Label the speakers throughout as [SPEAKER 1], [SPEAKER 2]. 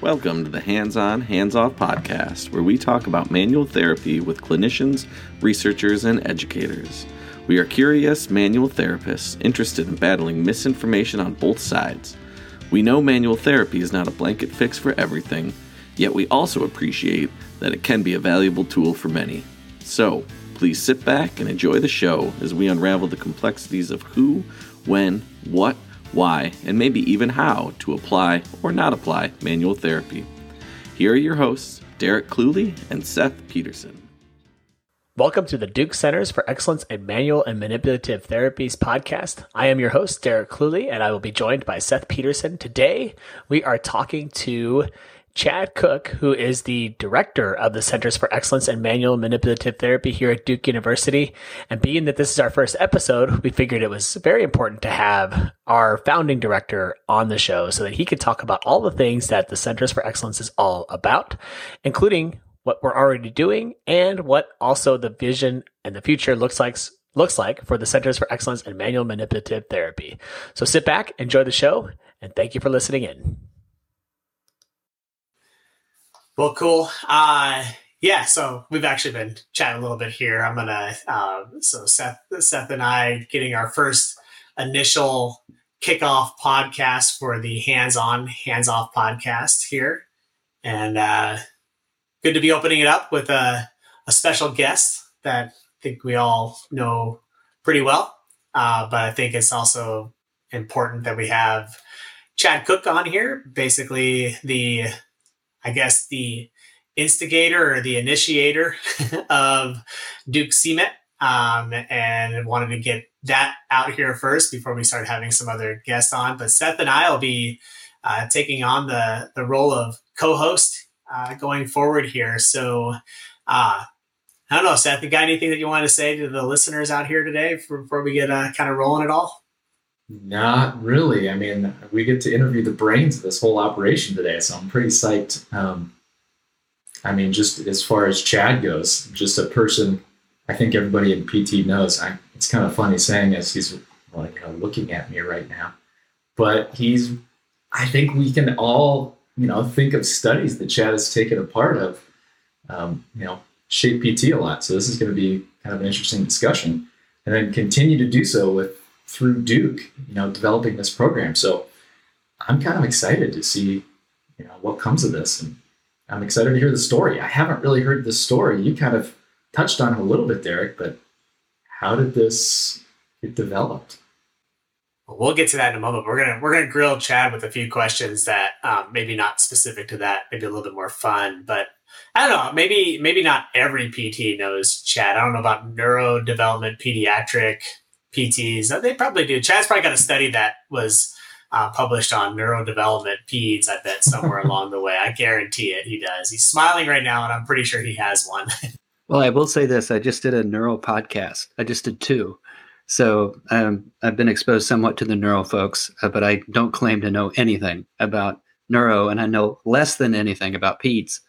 [SPEAKER 1] Welcome to the Hands On, Hands Off podcast, where we talk about manual therapy with clinicians, researchers, and educators. We are curious manual therapists interested in battling misinformation on both sides. We know manual therapy is not a blanket fix for everything, yet we also appreciate that it can be a valuable tool for many. So, please sit back and enjoy the show as we unravel the complexities of who, when, what, why, and maybe even how to apply or not apply manual therapy. Here are your hosts, Derek Clewley and Seth Peterson.
[SPEAKER 2] Welcome to the Duke Centers for Excellence in Manual and Manipulative Therapies podcast. I am your host, Derek Clewley, and I will be joined by Seth Peterson. Today, we are talking to Chad Cook, who is the director of the Centers for Excellence in Manual Manipulative Therapy here at Duke University. And being that this is our first episode, we figured it was very important to have our founding director on the show so that he could talk about all the things that the Centers for Excellence is all about, including what we're already doing and what also the vision and the future looks like looks like for the Centers for Excellence in Manual Manipulative Therapy. So sit back, enjoy the show, and thank you for listening in. Well, cool. Uh, yeah, so we've actually been chatting a little bit here. I'm gonna uh, so Seth, Seth and I getting our first initial kickoff podcast for the hands-on, hands-off podcast here, and uh, good to be opening it up with a, a special guest that I think we all know pretty well. Uh, but I think it's also important that we have Chad Cook on here, basically the I guess, the instigator or the initiator of Duke CEMMT. Um, and wanted to get that out here first before we start having some other guests on. But Seth and I will be uh, taking on the, the role of co host uh, going forward here. So, uh, I don't know, Seth, you got anything that you want to say to the listeners out here today before we get uh, kind of rolling it all?
[SPEAKER 3] Not really. I mean, we get to interview the brains of this whole operation today, so I'm pretty psyched. Um, I mean, just as far as Chad goes, just a person I think everybody in PT knows. I, it's kind of funny saying as he's like you know, looking at me right now, but he's. I think we can all you know think of studies that Chad has taken a part of. Um, you know, shape PT a lot. So this is going to be kind of an interesting discussion, and then continue to do so with through Duke, you know, developing this program. So I'm kind of excited to see, you know, what comes of this. And I'm excited to hear the story. I haven't really heard the story. You kind of touched on it a little bit, Derek, but how did this get developed?
[SPEAKER 2] Well, we'll get to that in a moment. We're gonna we're gonna grill Chad with a few questions that um, maybe not specific to that, maybe a little bit more fun. But I don't know. Maybe maybe not every PT knows Chad. I don't know about neurodevelopment pediatric PTs. They probably do. Chad's probably got a study that was uh, published on neurodevelopment peds. I bet somewhere along the way. I guarantee it. He does. He's smiling right now, and I'm pretty sure he has one.
[SPEAKER 4] well, I will say this: I just did a neural podcast. I just did two. So um, I've been exposed somewhat to the neuro folks, uh, but I don't claim to know anything about neuro, and I know less than anything about peds.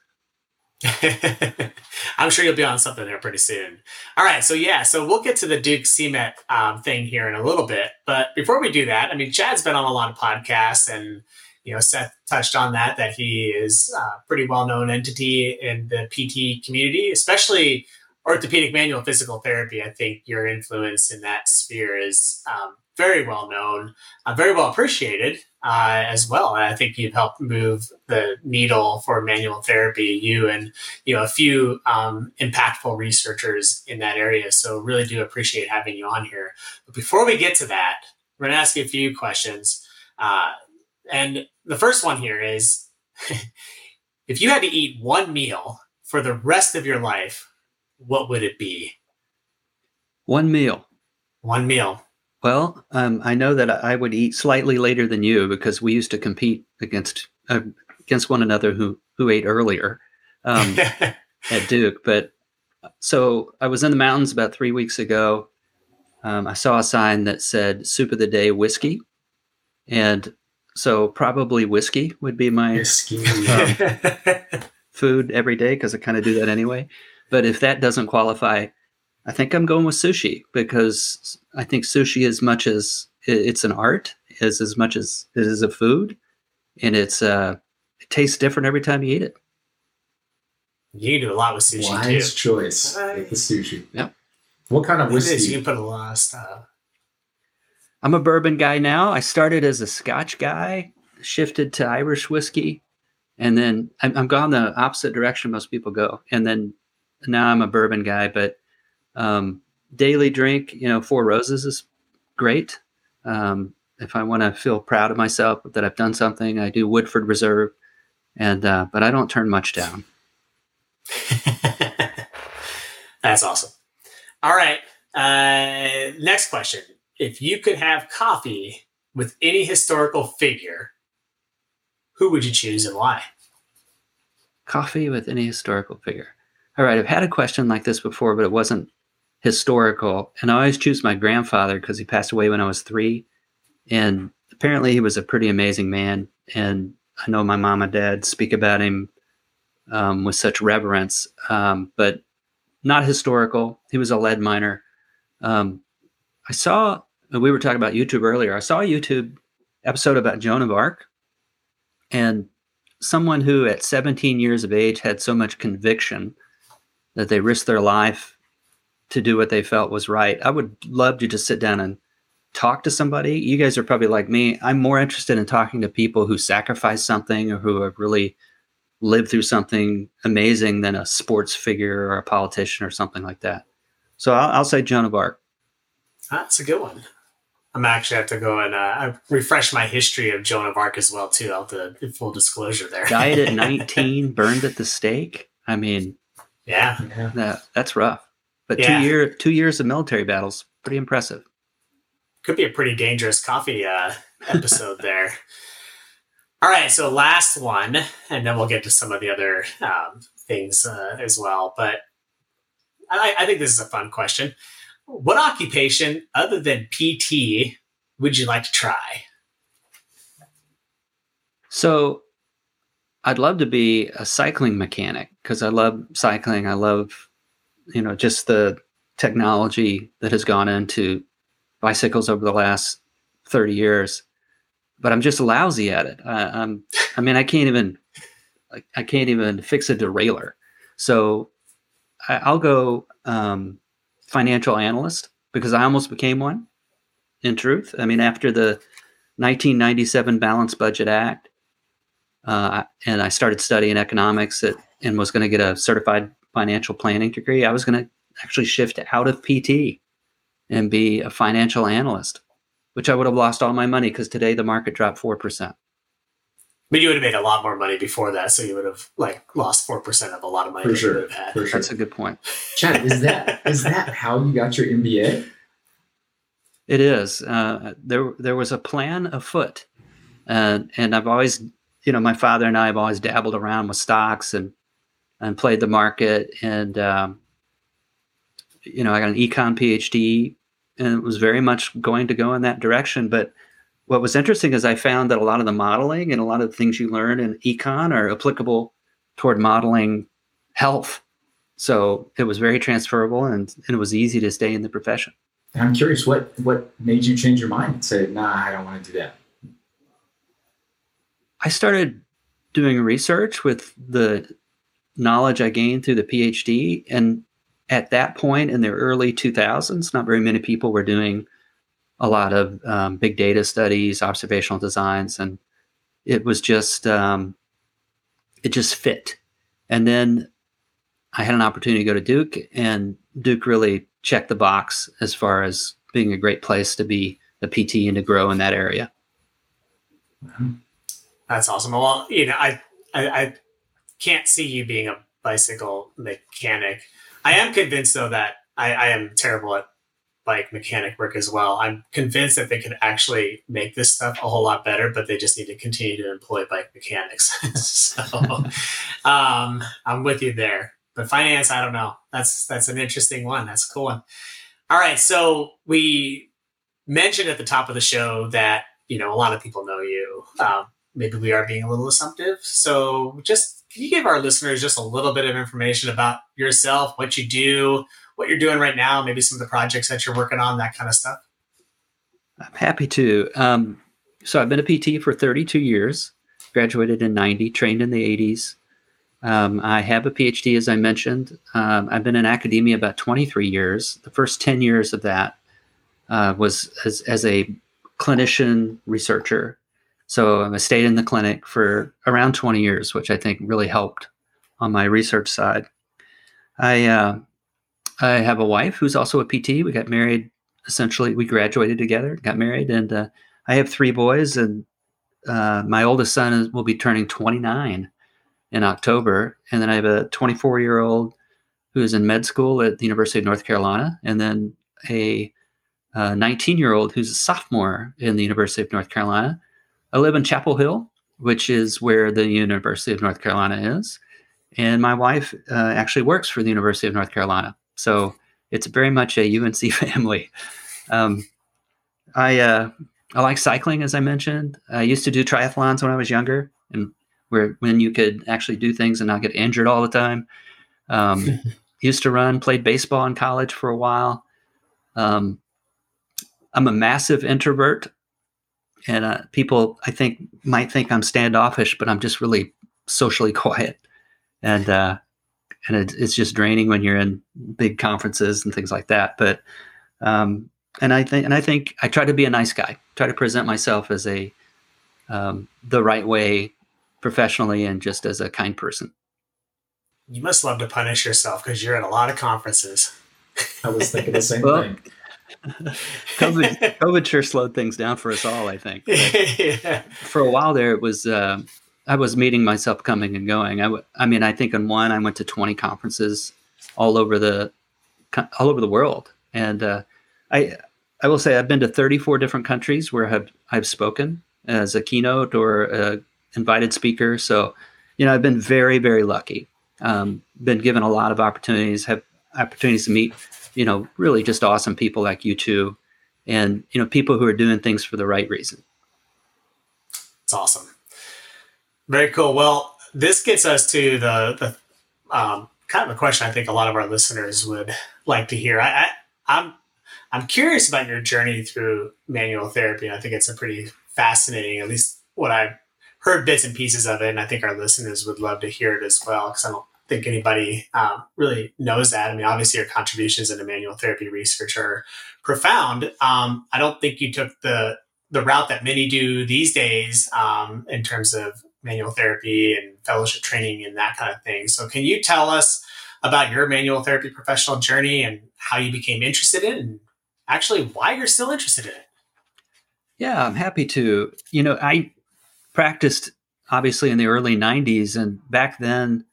[SPEAKER 2] I'm sure you'll be on something there pretty soon. All right, so yeah, so we'll get to the Duke CEMMT um, thing here in a little bit, but before we do that, I mean, Chad's been on a lot of podcasts, and you know, Seth touched on that that he is a pretty well known entity in the PT community, especially orthopedic manual physical therapy. I think your influence in that sphere is um, very well known, uh, very well appreciated uh, as well. And I think you've helped move the needle for manual therapy. You and you know a few um, impactful researchers in that area. So really do appreciate having you on here. But before we get to that, we're going to ask you a few questions. Uh, and the first one here is, if you had to eat one meal for the rest of your life, what would it be?
[SPEAKER 4] One meal.
[SPEAKER 2] One meal.
[SPEAKER 4] Well, um, I know that I would eat slightly later than you because we used to compete against uh, against one another who who ate earlier um, at Duke. But so I was in the mountains about three weeks ago. Um, I saw a sign that said "Soup of the Day Whiskey," and so probably whiskey would be my um, food every day because I kind of do that anyway. But if that doesn't qualify, I think I'm going with sushi because I think sushi, as much as it's an art, is as much as it is a food, and it's uh, it tastes different every time you eat it.
[SPEAKER 2] You can do a lot with sushi
[SPEAKER 3] Wise
[SPEAKER 2] too.
[SPEAKER 3] choice with the sushi.
[SPEAKER 4] Yep.
[SPEAKER 3] What kind of
[SPEAKER 2] It is. You can put a lot of stuff.
[SPEAKER 4] I'm a bourbon guy now. I started as a Scotch guy, shifted to Irish whiskey, and then I'm, I'm gone the opposite direction most people go. And then now I'm a bourbon guy, but um, daily drink, you know, Four Roses is great. Um, if I want to feel proud of myself that I've done something, I do Woodford Reserve, and uh, but I don't turn much down.
[SPEAKER 2] That's awesome. All right. Uh, next question. If you could have coffee with any historical figure, who would you choose and why?
[SPEAKER 4] Coffee with any historical figure. All right, I've had a question like this before, but it wasn't historical. And I always choose my grandfather because he passed away when I was three. And apparently he was a pretty amazing man. And I know my mom and dad speak about him um, with such reverence, um, but not historical. He was a lead miner. Um, I saw, we were talking about YouTube earlier. I saw a YouTube episode about Joan of Arc. And someone who at 17 years of age had so much conviction that they risked their life to do what they felt was right. I would love to just sit down and talk to somebody. You guys are probably like me. I'm more interested in talking to people who sacrifice something or who have really lived through something amazing than a sports figure or a politician or something like that. So I'll, I'll say Joan of Arc.
[SPEAKER 2] That's a good one. I'm actually have to go and uh, refresh my history of Joan of Arc as well too. I'll have to full disclosure there.
[SPEAKER 4] Died at 19, burned at the stake. I mean,
[SPEAKER 2] yeah,
[SPEAKER 3] Yeah.
[SPEAKER 4] that, that's rough. But
[SPEAKER 2] Yeah.
[SPEAKER 4] two year two years of military battles, pretty impressive.
[SPEAKER 2] could be a pretty dangerous coffee uh, episode there. All right, so last one, and then we'll get to some of the other um, things uh, as well. But I, I think this is a fun question. What occupation other than PT would you like to try?
[SPEAKER 4] So I'd love to be a cycling mechanic because I love cycling. I love, you know, just the technology that has gone into bicycles over the last 30 years. But I'm just lousy at it. I, I'm, I mean, I can't even, I can't even fix a derailleur. So I, I'll go um, financial analyst because I almost became one. In truth, I mean, after the 1997 Balanced Budget Act, uh, and I started studying economics at, and was going to get a certified financial planning degree. I was going to actually shift out of PT and be a financial analyst, which I would have lost all my money because today the market dropped four percent.
[SPEAKER 2] But you would have made a lot more money before that, so you would have like lost four percent of a lot of money
[SPEAKER 3] For
[SPEAKER 2] that
[SPEAKER 3] sure.
[SPEAKER 2] you would have had.
[SPEAKER 3] For sure.
[SPEAKER 4] That's a good point.
[SPEAKER 3] Chad, is that is that how you got your MBA?
[SPEAKER 4] It is. Uh, there, there was a plan afoot, uh, and I've always, you know, my father and I have always dabbled around with stocks and and played the market, and um, you know, I got an econ PhD, and it was very much going to go in that direction. But what was interesting is I found that a lot of the modeling and a lot of the things you learn in econ are applicable toward modeling health. So it was very transferable, and, and it was easy to stay in the profession.
[SPEAKER 3] And I'm curious, what what made you change your mind and say, "Nah, I don't want to do that."
[SPEAKER 4] I started doing research with the knowledge I gained through the PhD. And at that point in the early 2000s, not very many people were doing a lot of um, big data studies, observational designs, and it was just, um, it just fit. And then I had an opportunity to go to Duke, and Duke really checked the box as far as being a great place to be a PT and to grow in that area.
[SPEAKER 2] That's awesome. Well, you know, I, I I can't see you being a bicycle mechanic. I am convinced though that I, I am terrible at bike mechanic work as well. I'm convinced that they could actually make this stuff a whole lot better, but they just need to continue to employ bike mechanics. so um, I'm with you there. But finance, I don't know. That's that's an interesting one. That's a cool one. All right, so we mentioned at the top of the show that you know a lot of people know you. Um, maybe we are being a little assumptive. So just can you give our listeners just a little bit of information about yourself, what you do, what you're doing right now, maybe some of the projects that you're working on, that kind of stuff?
[SPEAKER 4] I'm happy to. Um, so I've been a PT for 32 years. graduated in 90, trained in the 80s. Um, I have a PhD, as I mentioned. Um, I've been in academia about 23 years. The first 10 years of that uh, was as, as a clinician researcher. So I stayed in the clinic for around 20 years, which I think really helped on my research side. I uh, I have a wife who's also a PT. We got married essentially. We graduated together, got married, and uh, I have three boys. And uh, my oldest son is, will be turning 29 in October, and then I have a 24 year old who's in med school at the University of North Carolina, and then a 19 year old who's a sophomore in the University of North Carolina. I live in Chapel Hill, which is where the University of North Carolina is. And my wife uh, actually works for the University of North Carolina. So it's very much a UNC family. Um, I, uh, I like cycling, as I mentioned. I used to do triathlons when I was younger, and where when you could actually do things and not get injured all the time. Um, used to run, played baseball in college for a while. Um, I'm a massive introvert, and uh, people I think might think I'm standoffish, but I'm just really socially quiet, and uh, and it, it's just draining when you're in big conferences and things like that. But um, and I think and I think I try to be a nice guy, try to present myself as a um, the right way professionally and just as a kind person.
[SPEAKER 2] You must love to punish yourself because you're at a lot of conferences.
[SPEAKER 3] I was thinking the same well, thing.
[SPEAKER 4] COVID, COVID sure slowed things down for us all. I think. yeah. For a while there, it was uh, I was meeting myself coming and going. I, w- I mean, I think in one I went to twenty conferences all over the all over the world, and uh, I I will say I've been to thirty four different countries where I've I've spoken as a keynote or a invited speaker. So, you know, I've been very very lucky. Um, been given a lot of opportunities. Have opportunities to meet you know, really just awesome people like you two and, you know, people who are doing things for the right reason.
[SPEAKER 2] It's awesome. Very cool. Well, this gets us to the, the um, kind of a question I think a lot of our listeners would like to hear. I, I, I'm I'm curious about your journey through manual therapy. I think it's a pretty fascinating, at least what I've heard bits and pieces of it, and I think our listeners would love to hear it as well because I don't think anybody um, really knows that. I mean, obviously, your contributions into manual therapy research are profound. Um, I don't think you took the the route that many do these days um, in terms of manual therapy and fellowship training and that kind of thing. So, can you tell us about your manual therapy professional journey and how you became interested in, and actually why you're still interested in it?
[SPEAKER 4] Yeah, I'm happy to. You know, I practiced obviously in the early 90s, and back then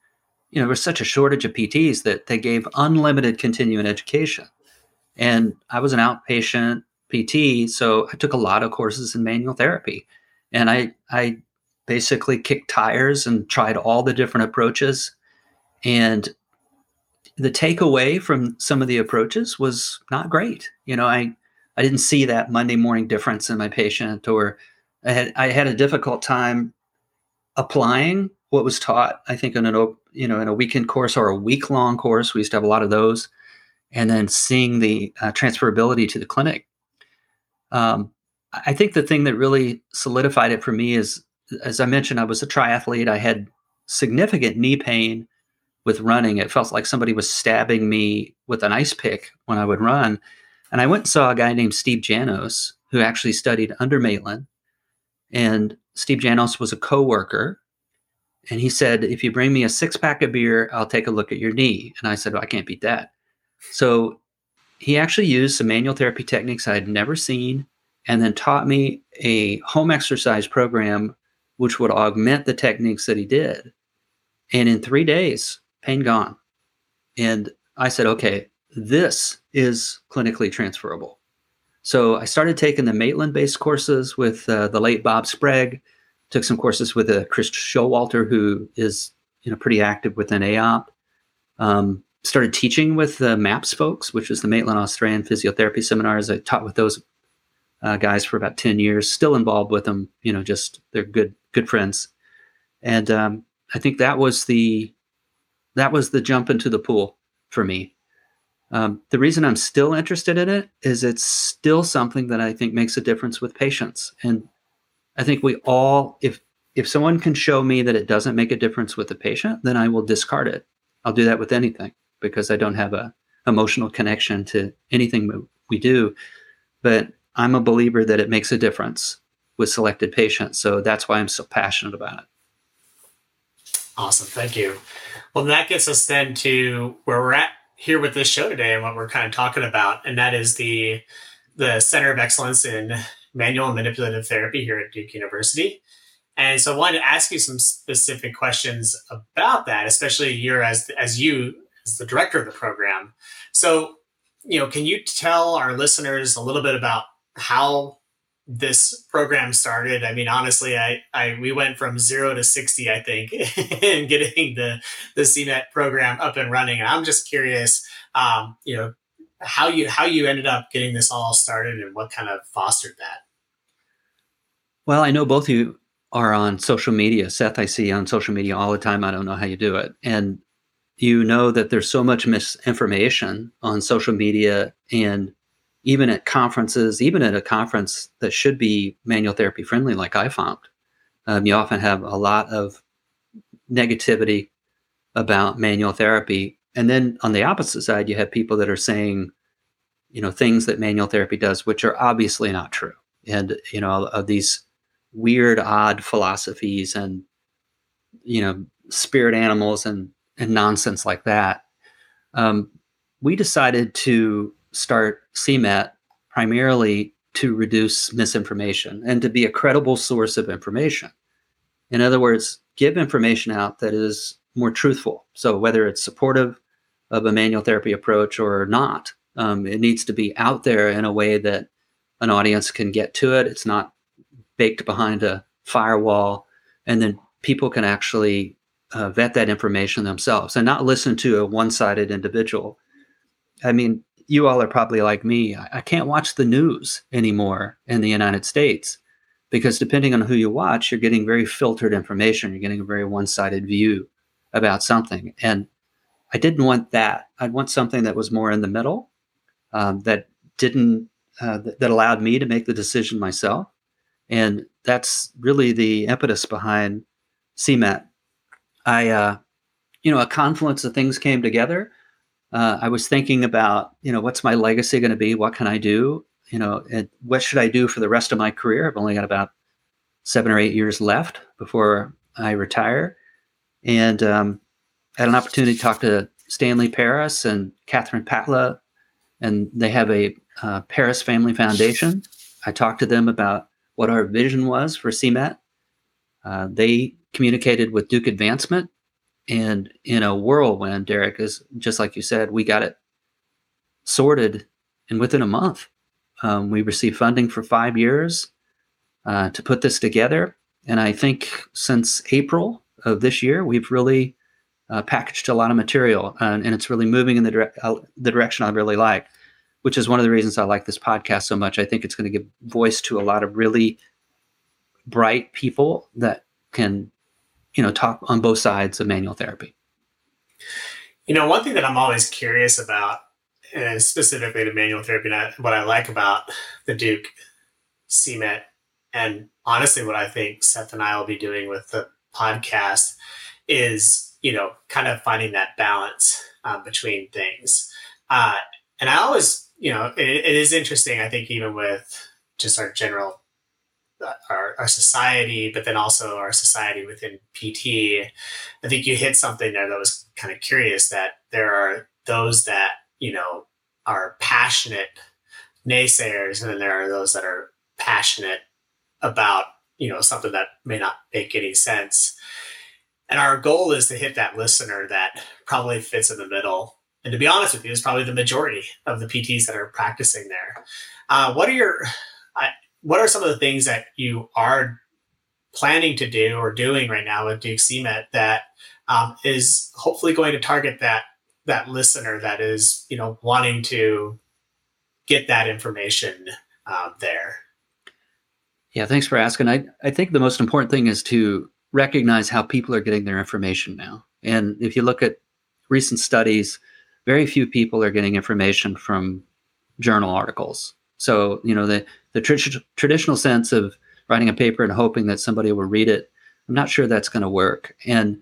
[SPEAKER 4] you know, there was such a shortage of PTs that they gave unlimited continuing education. And I was an outpatient PT, so I took a lot of courses in manual therapy. And I I basically kicked tires and tried all the different approaches. And the takeaway from some of the approaches was not great. You know, I I didn't see that Monday morning difference in my patient, or I had I had a difficult time applying what was taught. I think in an you know in a weekend course or a week long course, we used to have a lot of those, and then seeing the uh, transferability to the clinic. Um, I think the thing that really solidified it for me is, as I mentioned, I was a triathlete. I had significant knee pain with running. It felt like somebody was stabbing me with an ice pick when I would run. And I went and saw a guy named Steve Janos, who actually studied under Maitland. And Steve Janos was a coworker and he said, if you bring me a six pack of beer, I'll take a look at your knee. And I said, well, I can't beat that. So he actually used some manual therapy techniques I had never seen and then taught me a home exercise program which would augment the techniques that he did. And in three days, pain gone. And I said, okay, this is clinically transferable. So I started taking the Maitland based courses with uh, the late Bob Sprague took some courses with a uh, Chris Showalter, who is you know pretty active within AOP. Um, started teaching with the MAPS folks, which is the Maitland Australian Physiotherapy Seminars. I taught with those uh, guys for about ten years. Still involved with them. You know, just they're good good friends. And um, I think that was the that was the jump into the pool for me. Um, the reason I'm still interested in it is it's still something that I think makes a difference with patients. And I think we all, if if someone can show me that it doesn't make a difference with the patient, then I will discard it. I'll do that with anything because I don't have a emotional connection to anything we do. But I'm a believer that it makes a difference with selected patients. So that's why I'm so passionate about it.
[SPEAKER 2] Awesome. Thank you. Well, that gets us then to where we're at here with this show today and what we're kind of talking about. And that is the, the Center of Excellence in Manual and Manipulative Therapy here at Duke University. And so I wanted to ask you some specific questions about that, especially you're as, as you, as the director of the program. So, you know, can you tell our listeners a little bit about how this program started. I mean, honestly, I, I we went from zero to sixty, I think, in getting the the CEMMT program up and running. And I'm just curious, um, you know, how you how you ended up getting this all started and what kind of fostered that.
[SPEAKER 4] Well, I know both of you are on social media. Seth, I see you on social media all the time. I don't know how you do it, and you know that there's so much misinformation on social media and even at conferences, even at a conference that should be manual therapy friendly, like I found, um, you often have a lot of negativity about manual therapy. And then on the opposite side, you have people that are saying, you know, things that manual therapy does, which are obviously not true. And, you know, these weird, odd philosophies and, you know, spirit animals and, and nonsense like that. Um, we decided to start CEMMT primarily to reduce misinformation and to be a credible source of information. In other words, give information out that is more truthful. So whether it's supportive of a manual therapy approach or not, um, it needs to be out there in a way that an audience can get to it. It's not baked behind a firewall, and then people can actually uh, vet that information themselves and not listen to a one-sided individual. I mean, you all are probably like me. I, can't watch the news anymore in the United States because depending on who you watch, you're getting very filtered information. You're getting a very one sided view about something. And I didn't want that. I'd want something that was more in the middle, um, that didn't, uh, that, that allowed me to make the decision myself. And that's really the impetus behind CEMMT. I, uh, you know, a confluence of things came together uh, I was thinking about, you know, what's my legacy going to be? What can I do? You know, and what should I do for the rest of my career? I've only got about seven or eight years left before I retire. And um, Had an opportunity to talk to Stanley Paris and Catherine Patla, and they have a uh, Paris Family Foundation. I talked to them about what our vision was for CEMMT. Uh, they communicated with Duke Advancement and in a whirlwind, Derek, is just like you said, we got it sorted, and within a month, um, we received funding for five years uh, to put this together. And I think since April of this year, we've really uh, packaged a lot of material, and, and it's really moving in the, dire- uh, the direction I really like, which is one of the reasons I like this podcast so much. I think it's going to give voice to a lot of really bright people that can you know talk on both sides of manual therapy
[SPEAKER 2] you know one thing that i'm always curious about and specifically to manual therapy and what i like about the duke cemmt and honestly what i think seth and i will be doing with the podcast is you know kind of finding that balance uh, between things uh, and i always you know it, it is interesting i think even with just our general our, our society, but then also our society within PT. I think you hit something there that was kind of curious that there are those that, you know, are passionate naysayers, and then there are those that are passionate about, you know, something that may not make any sense. And our goal is to hit that listener that probably fits in the middle. And to be honest with you, is probably the majority of the PTs that are practicing there. Uh, what are your what are some of the things that you are planning to do or doing right now with Duke CEMMT that um, is hopefully going to target that that listener that is you know wanting to get that information um, there.
[SPEAKER 4] Yeah, thanks for asking. I I think the most important thing is to recognize how people are getting their information now. And if you look at recent studies, very few people are getting information from journal articles. So, you know, the, the tr- traditional sense of writing a paper and hoping that somebody will read it I'm not sure that's going to work. And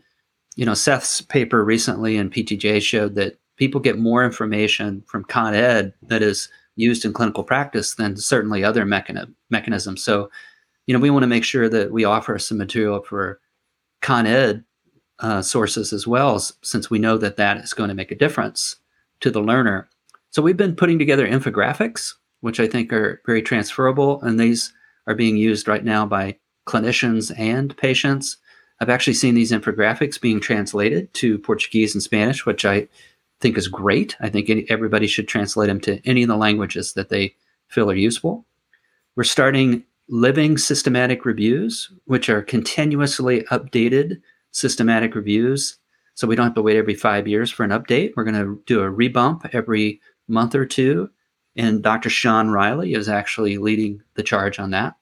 [SPEAKER 4] you know, Seth's paper recently in PTJ showed that people get more information from Con Ed that is used in clinical practice than certainly other mechani- mechanisms. So, you know, we want to make sure that we offer some material for Con Ed uh, sources as well, since we know that that is going to make a difference to the learner. So we've been putting together infographics, which I think are very transferable, and these are being used right now by clinicians and patients. I've actually seen these infographics being translated to Portuguese and Spanish, which I think is great. I think everybody should translate them to any of the languages that they feel are useful. We're starting living systematic reviews, which are continuously updated systematic reviews. So we don't have to wait every five years for an update. We're going to do a rebump every month or two. And Dr. Sean Riley is actually leading the charge on that.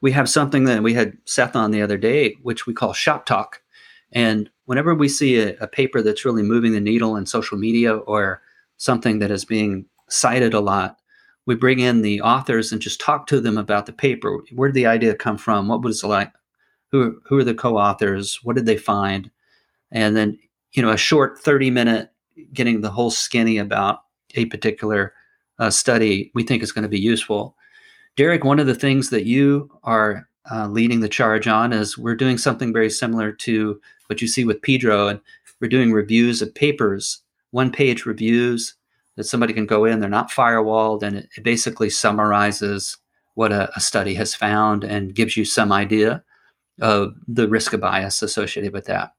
[SPEAKER 4] We have something that we had Seth on the other day, which we call Shop Talk. And whenever we see a, a, paper that's really moving the needle in social media or something that is being cited a lot, we bring in the authors and just talk to them about the paper. Where did the idea come from? What was it like? Who, who are the co-authors? What did they find? And then, you know, a short 30 minute getting the whole skinny about a particular uh, study we think is going to be useful. Derek, one of the things that you are uh, leading the charge on is we're doing something very similar to what you see with PEDro, and we're doing reviews of papers, one page reviews that somebody can go in. They're not firewalled, and it, it basically summarizes what a, a, study has found and gives you some idea of the risk of bias associated with that.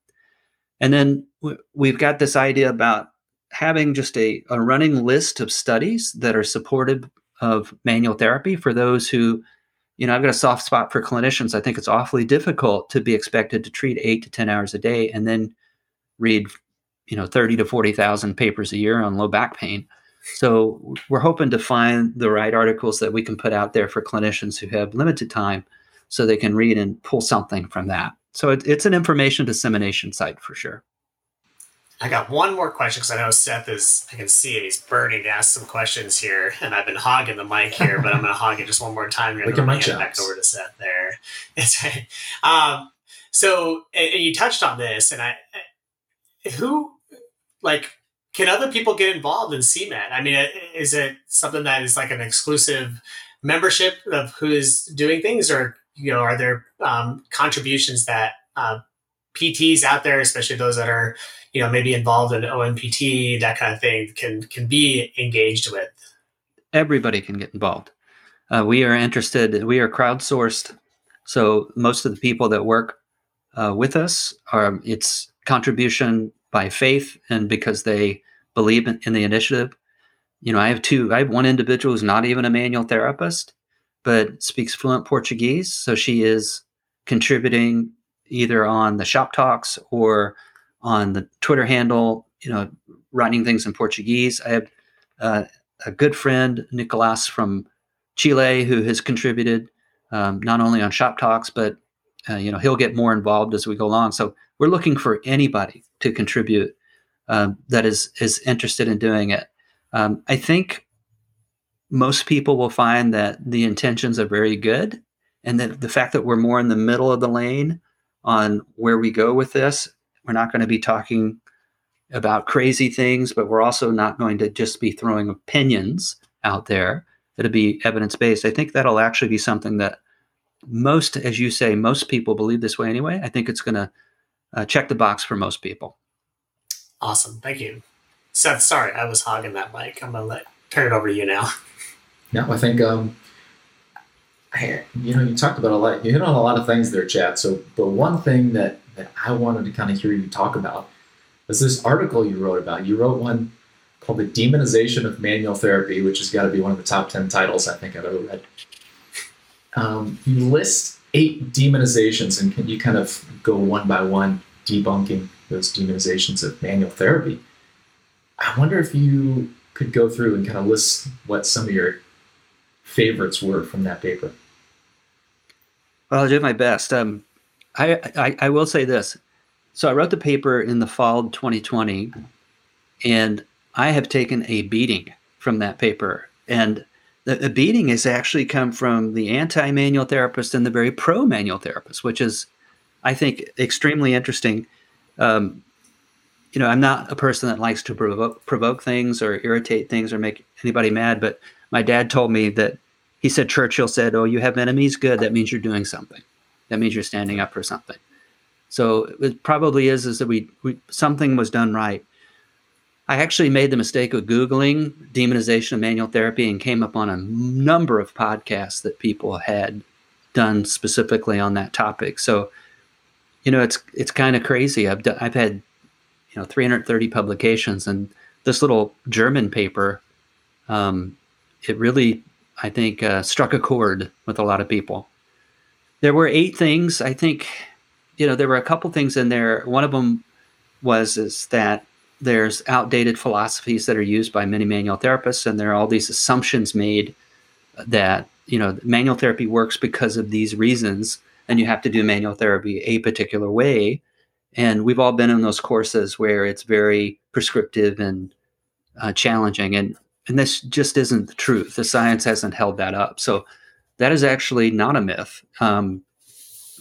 [SPEAKER 4] And then we've got this idea about having just a, a running list of studies that are supportive of manual therapy for those who you know, I've got a soft spot for clinicians. I think it's awfully difficult to be expected to treat eight to 10 hours a day and then read, you know, 30 to 40,000 papers a year on low back pain. So we're hoping to find the right articles that we can put out there for clinicians who have limited time so they can read and pull something from that. So it, it's an information dissemination site for sure.
[SPEAKER 2] I got one more question because I know Seth is, I can see it, he's burning to ask some questions here. And I've been hogging the mic here, but I'm going to hog it just one more time here.
[SPEAKER 3] Look at my
[SPEAKER 2] back over to Seth there. It's right. Um, so, and, and you touched on this, and I, who, like, can other people get involved in CEMMT? I mean, is it something that is like an exclusive membership of who is doing things, or you know, are there um, contributions that uh, PTs out there, especially those that are you know maybe involved in OMPT, that kind of thing, can can be engaged with.
[SPEAKER 4] Everybody can get involved. Uh, we are interested. We are crowdsourced, so most of the people that work uh, with us are it's contribution by faith and because they believe in, in the initiative. You know, I have two. I have one individual who's not even a manual therapist, but speaks fluent Portuguese, so she is contributing either on the shop talks or on the Twitter handle, you know, writing things in Portuguese. I have uh, a good friend, Nicolas from Chile, who has contributed um, not only on Shop Talks, but uh, you know he'll get more involved as we go along. So we're looking for anybody to contribute um, that is is interested in doing it. Um, I think most people will find that the intentions are very good, and that the fact that we're more in the middle of the lane on where we go with this we're not going to be talking about crazy things, but we're also not going to just be throwing opinions out there. It'll be evidence based. I think that'll actually be something that most, as you say, most people believe this way anyway. I think it's going to uh, check the box for most people.
[SPEAKER 2] Awesome. Thank you. Seth, sorry, I was hogging that mic. I'm going to let turn it over to you now.
[SPEAKER 3] No, I think, um, I, you know, you talked about a lot, you hit on a lot of things there, Chad. So, but one thing that that I wanted to kind of hear you talk about is this article you wrote about. You wrote one called The Demonization of Manual Therapy, which has got to be one of the top 10 titles I think I've ever read. Um, you list eight demonizations, and can you kind of go one by one debunking those demonizations of manual therapy? I wonder if you could go through and kind of list what some of your favorites were from that paper.
[SPEAKER 4] Well, I'll do my best. Um, I, I, I will say this. So I wrote the paper in the fall of 2020, and I have taken a beating from that paper. And the, beating has actually come from the anti-manual therapist and the very pro-manual therapist, which is I think extremely interesting. Um, you know, I'm not a person that likes to provoke, provoke things or irritate things or make anybody mad, but my dad told me that he said Churchill said, "Oh, you have enemies. Good. That means you're doing something. That means you're standing up for something." So it probably is is that we, we something was done right. I actually made the mistake of Googling demonization of manual therapy and came up on a number of podcasts that people had done specifically on that topic. So, you know, it's it's kind of crazy. I've done, I've had you know 330 publications, and this little German paper, um, it really I think uh, struck a chord with a lot of people. There were eight things. I think, you know, there were a couple things in there. One of them was is that there's outdated philosophies that are used by many manual therapists, and there are all these assumptions made that you know manual therapy works because of these reasons, and you have to do manual therapy a particular way. And we've all been in those courses where it's very prescriptive and uh, challenging, and and this just isn't the truth. The science hasn't held that up. So that is actually not a myth. Um,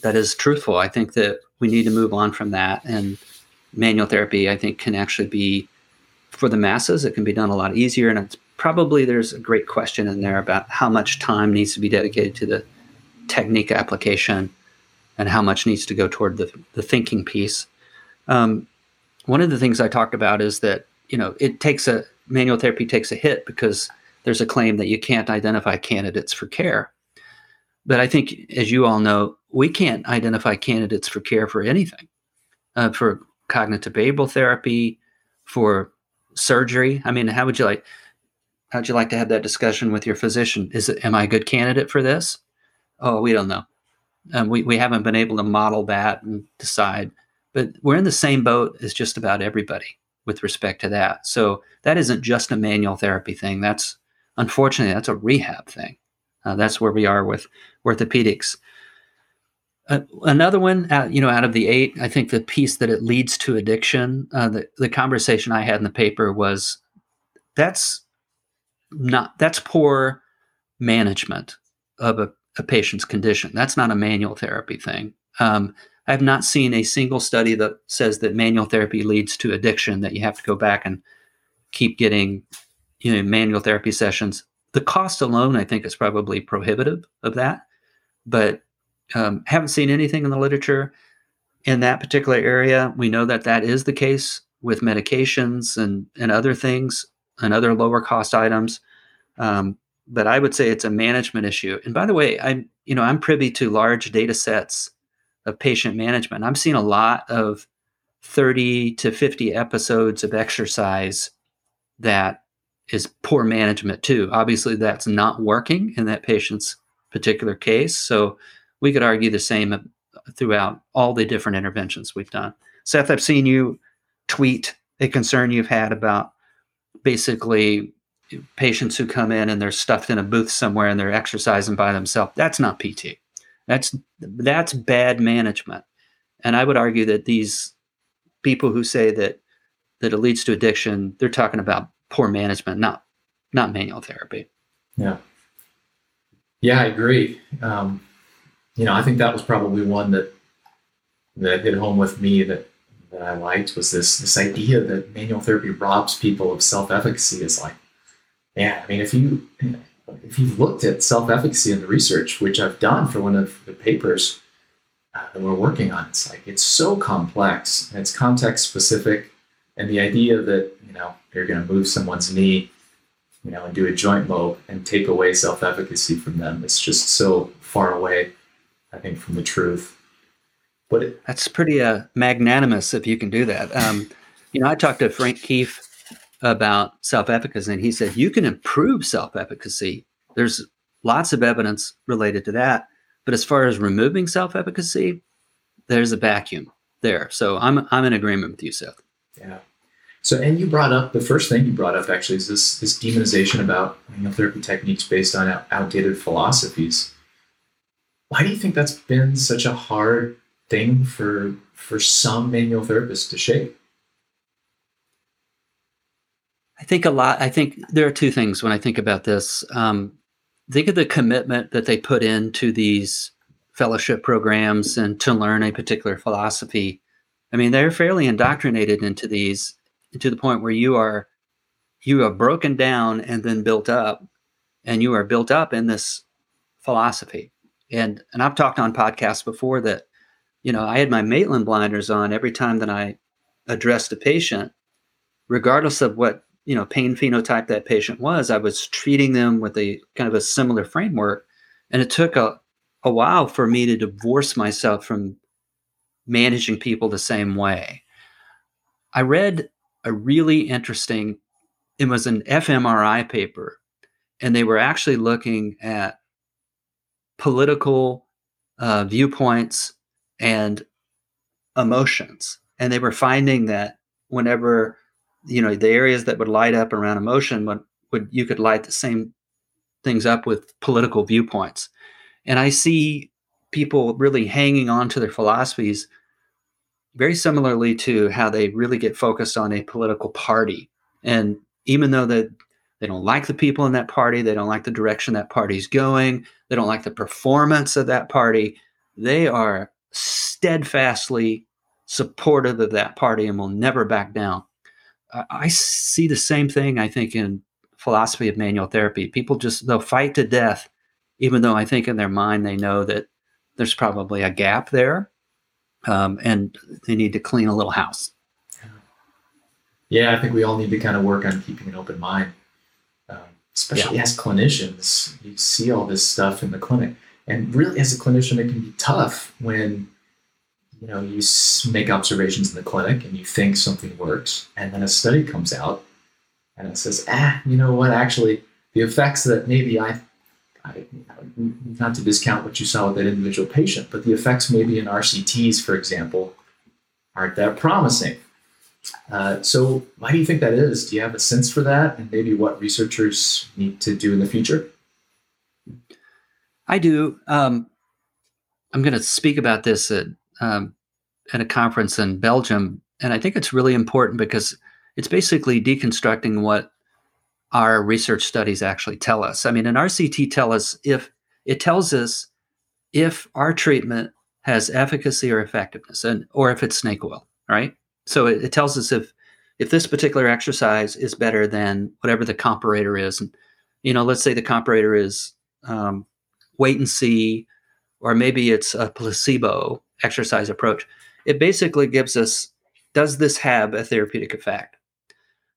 [SPEAKER 4] that is truthful. I think that we need to move on from that and manual therapy, I think, can actually be for the masses. It can be done a lot easier, and it's probably there's a great question in there about how much time needs to be dedicated to the technique application and how much needs to go toward the, the thinking piece. Um, one of the things I talked about is that you know it takes a manual therapy takes a hit because there's a claim that you can't identify candidates for care. But I think, as you all know, we can't identify candidates for care for anything. Uh, for cognitive behavioral therapy, for surgery. I mean, how would you like? How'd you like to have that discussion with your physician? Is it, am I a good candidate for this? Oh, we don't know. Um, we, we haven't been able to model that and decide. But we're in the same boat as just about everybody with respect to that. So that isn't just a manual therapy thing. That's unfortunately that's a rehab thing. Uh, that's where we are with orthopedics. Uh, another one, uh, you know, out of the eight, I think the piece that it leads to addiction. Uh, the the conversation I had in the paper was that's not that's poor management of a, a patient's condition. That's not a manual therapy thing. Um, I have not seen a single study that says that manual therapy leads to addiction. That you have to go back and keep getting, you know, manual therapy sessions. The cost alone, I think, is probably prohibitive of that. But um, haven't seen anything in the literature in that particular area. We know that that is the case with medications and, and other things and other lower cost items. Um, but I would say it's a management issue. And by the way, I'm you know I'm privy to large data sets of patient management. I'm seeing a lot of 30 to 50 episodes of exercise that is poor management too. Obviously, that's not working in that patient's particular case. So we could argue the same throughout all the different interventions we've done. Seth, I've seen you tweet a concern you've had about basically patients who come in and they're stuffed in a booth somewhere and they're exercising by themselves. That's not PT. That's that's bad management. And I would argue that these people who say that that it leads to addiction, they're talking about poor management, not not manual therapy.
[SPEAKER 3] Yeah. Yeah, I agree. Um, you know, I think that was probably one that that hit home with me that that I liked was this this idea that manual therapy robs people of self efficacy. Is like, yeah, I mean, if you if you've looked at self efficacy in the research, which I've done for one of the papers uh, that we're working on, it's like it's so complex and it's context specific, and the idea that you know you're going to move someone's knee, you know, and do a joint mob and take away self efficacy from them, it's just so far away I think, from the truth.
[SPEAKER 4] But it, that's pretty uh, magnanimous if you can do that. Um, you know, I talked to Frank Keefe about self-efficacy, and he said you can improve self-efficacy. There's lots of evidence related to that, but as far as removing self-efficacy, there's a vacuum there. So I'm I'm in agreement with you, Seth.
[SPEAKER 3] Yeah. So, and you brought up the first thing you brought up actually is this this demonization about manual therapy techniques based on outdated philosophies. Why do you think that's been such a hard thing for for some manual therapists to shape?
[SPEAKER 4] I think a lot. I think there are two things when I think about this. Um, think of the commitment that they put into these fellowship programs and to learn a particular philosophy. I mean, they're fairly indoctrinated into these to the point where you are you are broken down and then built up, and you are built up in this philosophy. And and I've talked on podcasts before that, you know, I had my Maitland blinders on every time that I addressed a patient, regardless of what you know pain phenotype that patient was. I was treating them with a kind of a similar framework, and it took a a while for me to divorce myself from managing people the same way. I read a really interesting it was an fMRI paper and they were actually looking at political uh, viewpoints and emotions. And they were finding that whenever you know the areas that would light up around emotion would, would you could light the same things up with political viewpoints. And i see people really hanging on to their philosophies very similarly to how they really get focused on a political party. And even though that they don't like the people in that party, they don't like the direction that party's going, they don't like the performance of that party. They are steadfastly supportive of that party and will never back down. I see the same thing, I think, in philosophy of manual therapy. People just, they'll fight to death, even though I think in their mind they know that there's probably a gap there um, and they need to clean a little house.
[SPEAKER 3] Yeah, I think we all need to kind of work on keeping an open mind especially yeah. as clinicians, you see all this stuff in the clinic. And really, as a clinician, it can be tough when you know you make observations in the clinic and you think something works, and then a study comes out and it says, ah, you know what? Actually, the effects that maybe I, I not to discount what you saw with that individual patient, but the effects maybe in RCTs, for example, aren't that promising. Uh, so, why do you think that is? Do you have a sense for that, and maybe what researchers need to do in the future?
[SPEAKER 4] I do. Um, I'm going to speak about this at um, at a conference in Belgium, and I think it's really important because it's basically deconstructing what our research studies actually tell us. I mean, an RCT tell us if it tells us if our treatment has efficacy or effectiveness, and or if it's snake oil, right? So it, it, tells us if if this particular exercise is better than whatever the comparator is. And you know, let's say the comparator is um, wait and see, or maybe it's a placebo exercise approach. It basically gives us does this have a therapeutic effect?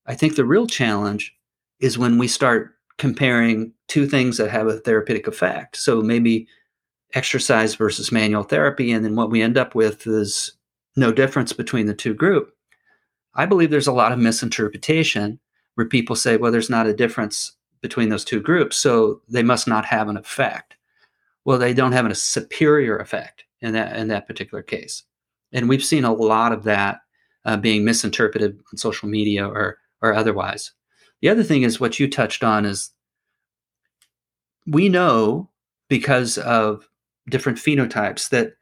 [SPEAKER 4] I think the real challenge is when we start comparing two things that have a therapeutic effect. So maybe exercise versus manual therapy, and then what we end up with is no difference between the two group. I believe there's a lot of misinterpretation where people say, well, there's not a difference between those two groups, so they must not have an effect. Well, they don't have a superior effect in that in that particular case, and we've seen a lot of that uh, being misinterpreted on social media or or otherwise. The other thing is what you touched on is we know because of different phenotypes that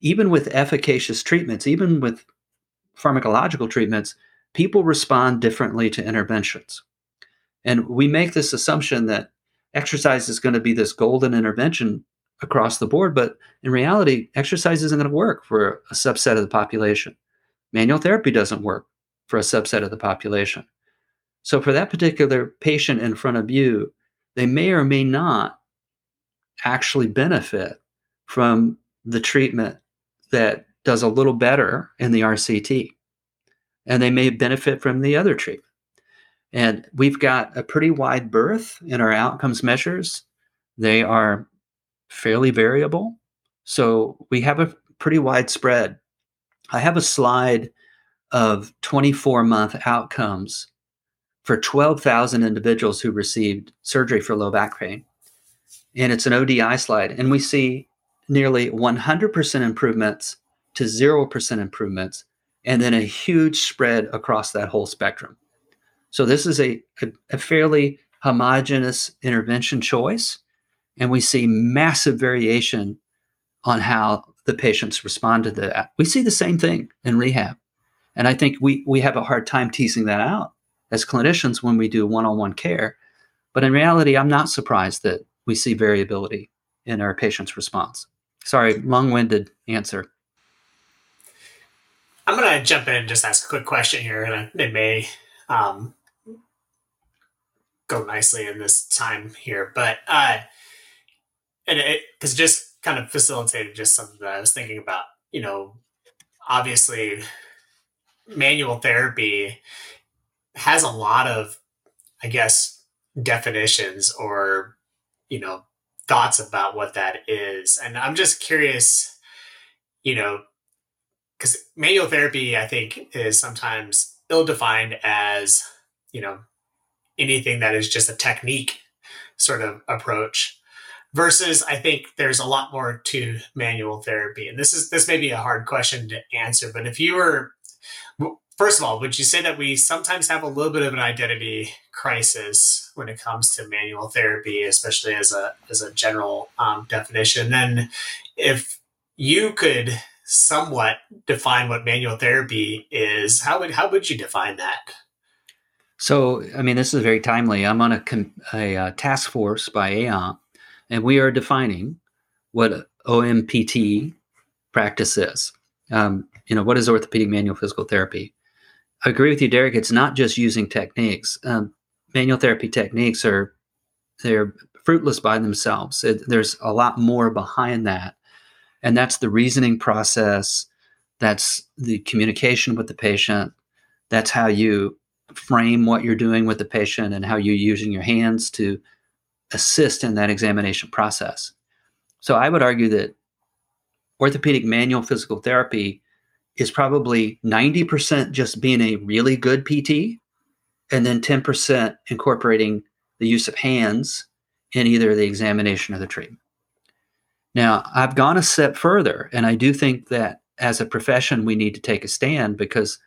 [SPEAKER 4] even with efficacious treatments, even with pharmacological treatments, people respond differently to interventions. And we make this assumption that exercise is going to be this golden intervention across the board, but in reality, exercise isn't going to work for a subset of the population. Manual therapy doesn't work for a subset of the population. So, for that particular patient in front of you, they may or may not actually benefit from the treatment that does a little better in the RCT, and they may benefit from the other treatment. And we've got a pretty wide berth in our outcomes measures. They are fairly variable. So we have a pretty wide spread. I have a slide of 24 month outcomes for 12,000 individuals who received surgery for low back pain. And it's an ODI slide. And we see nearly 100% improvements to 0% improvements, and then a huge spread across that whole spectrum. So, this is a, a, a fairly homogeneous intervention choice, and we see massive variation on how the patients respond to that. We see the same thing in rehab. And I think we, we have a hard time teasing that out as clinicians when we do one on one care. But in reality, I'm not surprised that we see variability in our patient's response. Sorry, long-winded answer.
[SPEAKER 2] I'm going to jump in and just ask a quick question here, and it may um, go nicely in this time here, but uh, and it because just kind of facilitated just something that I was thinking about. You know, obviously, manual therapy has a lot of, I guess, definitions or you know thoughts about what that is, and I'm just curious. You know, because manual therapy, I think, is sometimes ill defined as you know anything that is just a technique sort of approach versus i think there's a lot more to manual therapy and this is this may be a hard question to answer but if you were first of all would you say that we sometimes have a little bit of an identity crisis when it comes to manual therapy especially as a as a general um, definition then if you could somewhat define what manual therapy is how would how would you define that
[SPEAKER 4] so, I mean, this is very timely. I'm on a, a, a uh, task force by AAOMPT, and we are defining what OMPT practice is. Um, you know, what is orthopedic manual physical therapy? I agree with you, Derek. It's not just using techniques. Um, manual therapy techniques are they're fruitless by themselves. It, there's a lot more behind that, and that's the reasoning process. That's the communication with the patient. That's how you frame what you're doing with the patient and how you're using your hands to assist in that examination process. So I would argue that orthopedic manual physical therapy is probably 90% just being a really good PT and then 10% incorporating the use of hands in either the examination or the treatment. Now, I've gone a step further, and I do think that as a profession, we need to take a stand because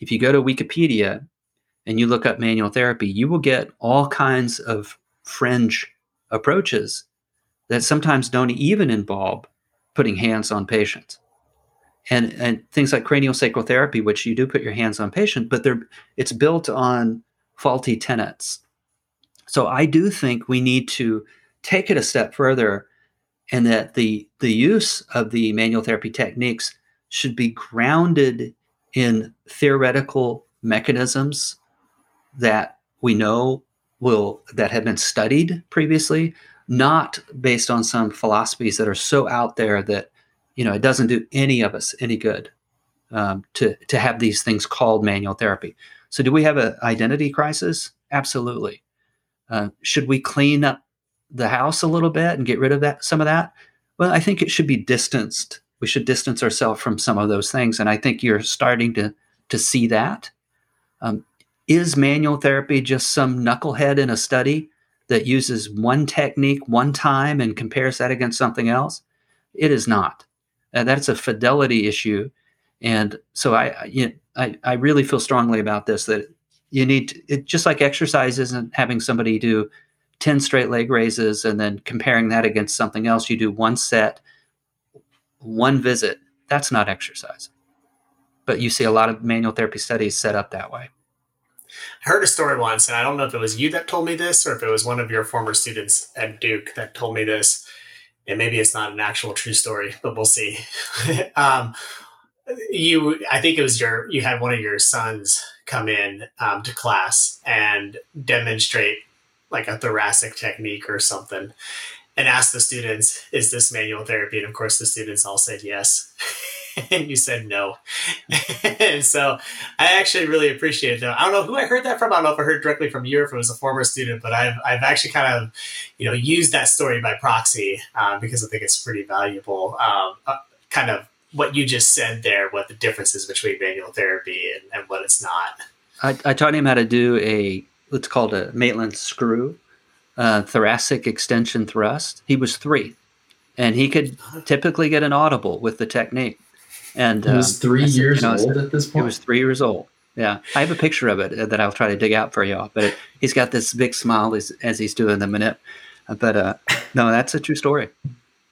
[SPEAKER 4] if you go to Wikipedia and you look up manual therapy, you will get all kinds of fringe approaches that sometimes don't even involve putting hands on patients. And, and things like craniosacral therapy, which you do put your hands on patient, but they're, it's built on faulty tenets. So I do think we need to take it a step further and that the, the use of the manual therapy techniques should be grounded in theoretical mechanisms that we know will that have been studied previously, not based on some philosophies that are so out there that you know it doesn't do any of us any good um, to to have these things called manual therapy. So, do we have an identity crisis? Absolutely. Uh, should we clean up the house a little bit and get rid of that some of that? Well, I think it should be distanced. We should distance ourselves from some of those things, and I think you're starting to to see that. Um, is manual therapy just some knucklehead in a study that uses one technique one time and compares that against something else? It is not. Uh, that's a fidelity issue. And so I, you know, I, I really feel strongly about this that you need to, it, just like exercise isn't having somebody do 10 straight leg raises and then comparing that against something else. You do one set, one visit. That's not exercise. But you see a lot of manual therapy studies set up that way.
[SPEAKER 2] I heard a story once, and I don't know if it was you that told me this or if it was one of your former students at Duke that told me this. And maybe it's not an actual true story, but we'll see. um, you, I think it was your, you had one of your sons come in um, to class and demonstrate like a thoracic technique or something and ask the students, is this manual therapy? And of course, the students all said yes. and you said no. and so I actually really appreciate it though. I don't know who I heard that from. I don't know if I heard directly from you or if it was a former student, but I've, I've actually kind of, you know, used that story by proxy um, because I think it's pretty valuable. Um, uh, kind of what you just said there, what the differences between manual therapy and, and what it's not.
[SPEAKER 4] I, I, taught him how to do a, what's called a Maitland screw, uh, thoracic extension thrust. He was three and he could typically get an audible with the technique. And
[SPEAKER 3] he was uh, three years you know, old at this point.
[SPEAKER 4] It was three years old. Yeah, I have a picture of it that I'll try to dig out for y'all. But it, he's got this big smile as, as he's doing the minute. But uh, no, that's a true story.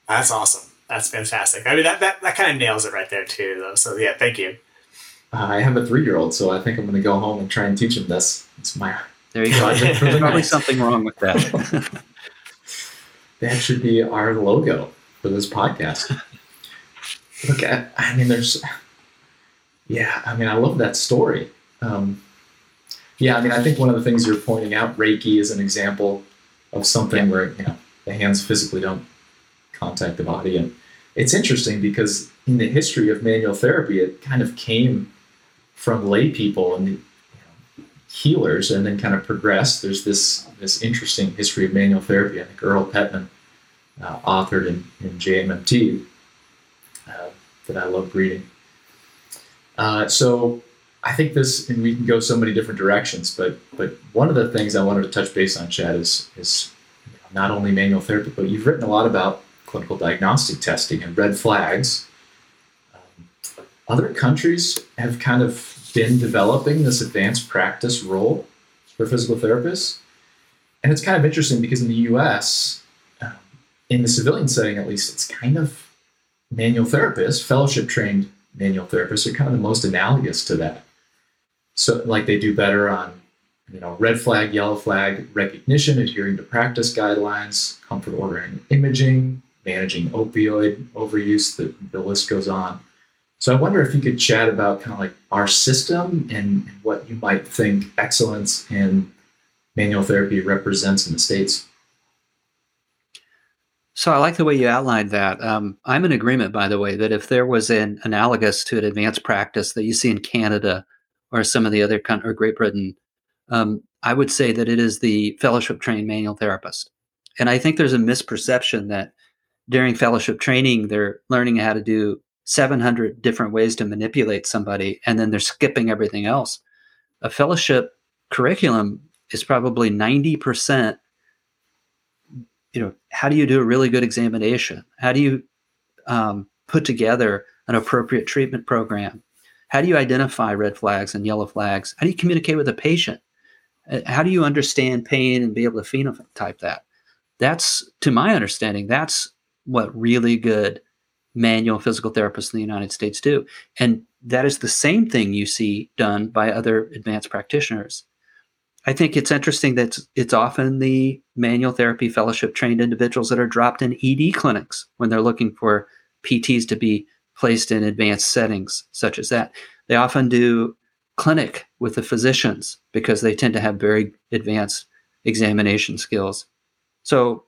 [SPEAKER 2] That's awesome. That's fantastic. I mean, that that, that kind of nails it right there too. Though. So yeah, thank you.
[SPEAKER 3] I have a three-year-old, so I think I'm going to go home and try and teach him this. It's my
[SPEAKER 4] there you go. There's probably something wrong with that.
[SPEAKER 3] that should be our logo for this podcast. Look, I, I mean, there's, yeah, I mean, I love that story. Um, yeah, I mean, I think one of the things you're pointing out, Reiki is an example of something where you know the hands physically don't contact the body, and it's interesting because in the history of manual therapy, it kind of came from lay people and you know, healers, and then kind of progressed. There's this this interesting history of manual therapy. I think Erl Pettman uh, authored in, in JMMT that I love reading. Uh, so I think this, and we can go so many different directions, but but one of the things I wanted to touch base on, Chad, is is not only manual therapy, but you've written a lot about clinical diagnostic testing and red flags. Um, other countries have kind of been developing this advanced practice role for physical therapists, and it's kind of interesting because in the U.S., um, in the civilian setting at least, it's kind of manual therapists, fellowship trained manual therapists are kind of the most analogous to that. So like they do better on you know red flag yellow flag recognition adhering to practice guidelines comfort ordering imaging managing opioid overuse the, the list goes on. So i wonder if you could chat about kind of like our system and what you might think excellence in manual therapy represents in the states
[SPEAKER 4] so I like the way you outlined that. Um, I'm in agreement, by the way, that if there was an analogous to an advanced practice that you see in Canada or some of the other countries, or Great Britain, um, I would say that it is the fellowship trained manual therapist. And I think there's a misperception that during fellowship training, they're learning how to do 700 different ways to manipulate somebody, and then they're skipping everything else. A fellowship curriculum is probably 90%. You know, how do you do a really good examination? How do you um, put together an appropriate treatment program? How do you identify red flags and yellow flags? How do you communicate with a patient? Uh, how do you understand pain and be able to phenotype that? That's, to my understanding, that's what really good manual physical therapists in the United States do. And that is the same thing you see done by other advanced practitioners. I think it's interesting that it's, often the manual therapy fellowship trained individuals that are dropped in ED clinics when they're looking for PTs to be placed in advanced settings such as that. They often do clinic with the physicians because they tend to have very advanced examination skills. So,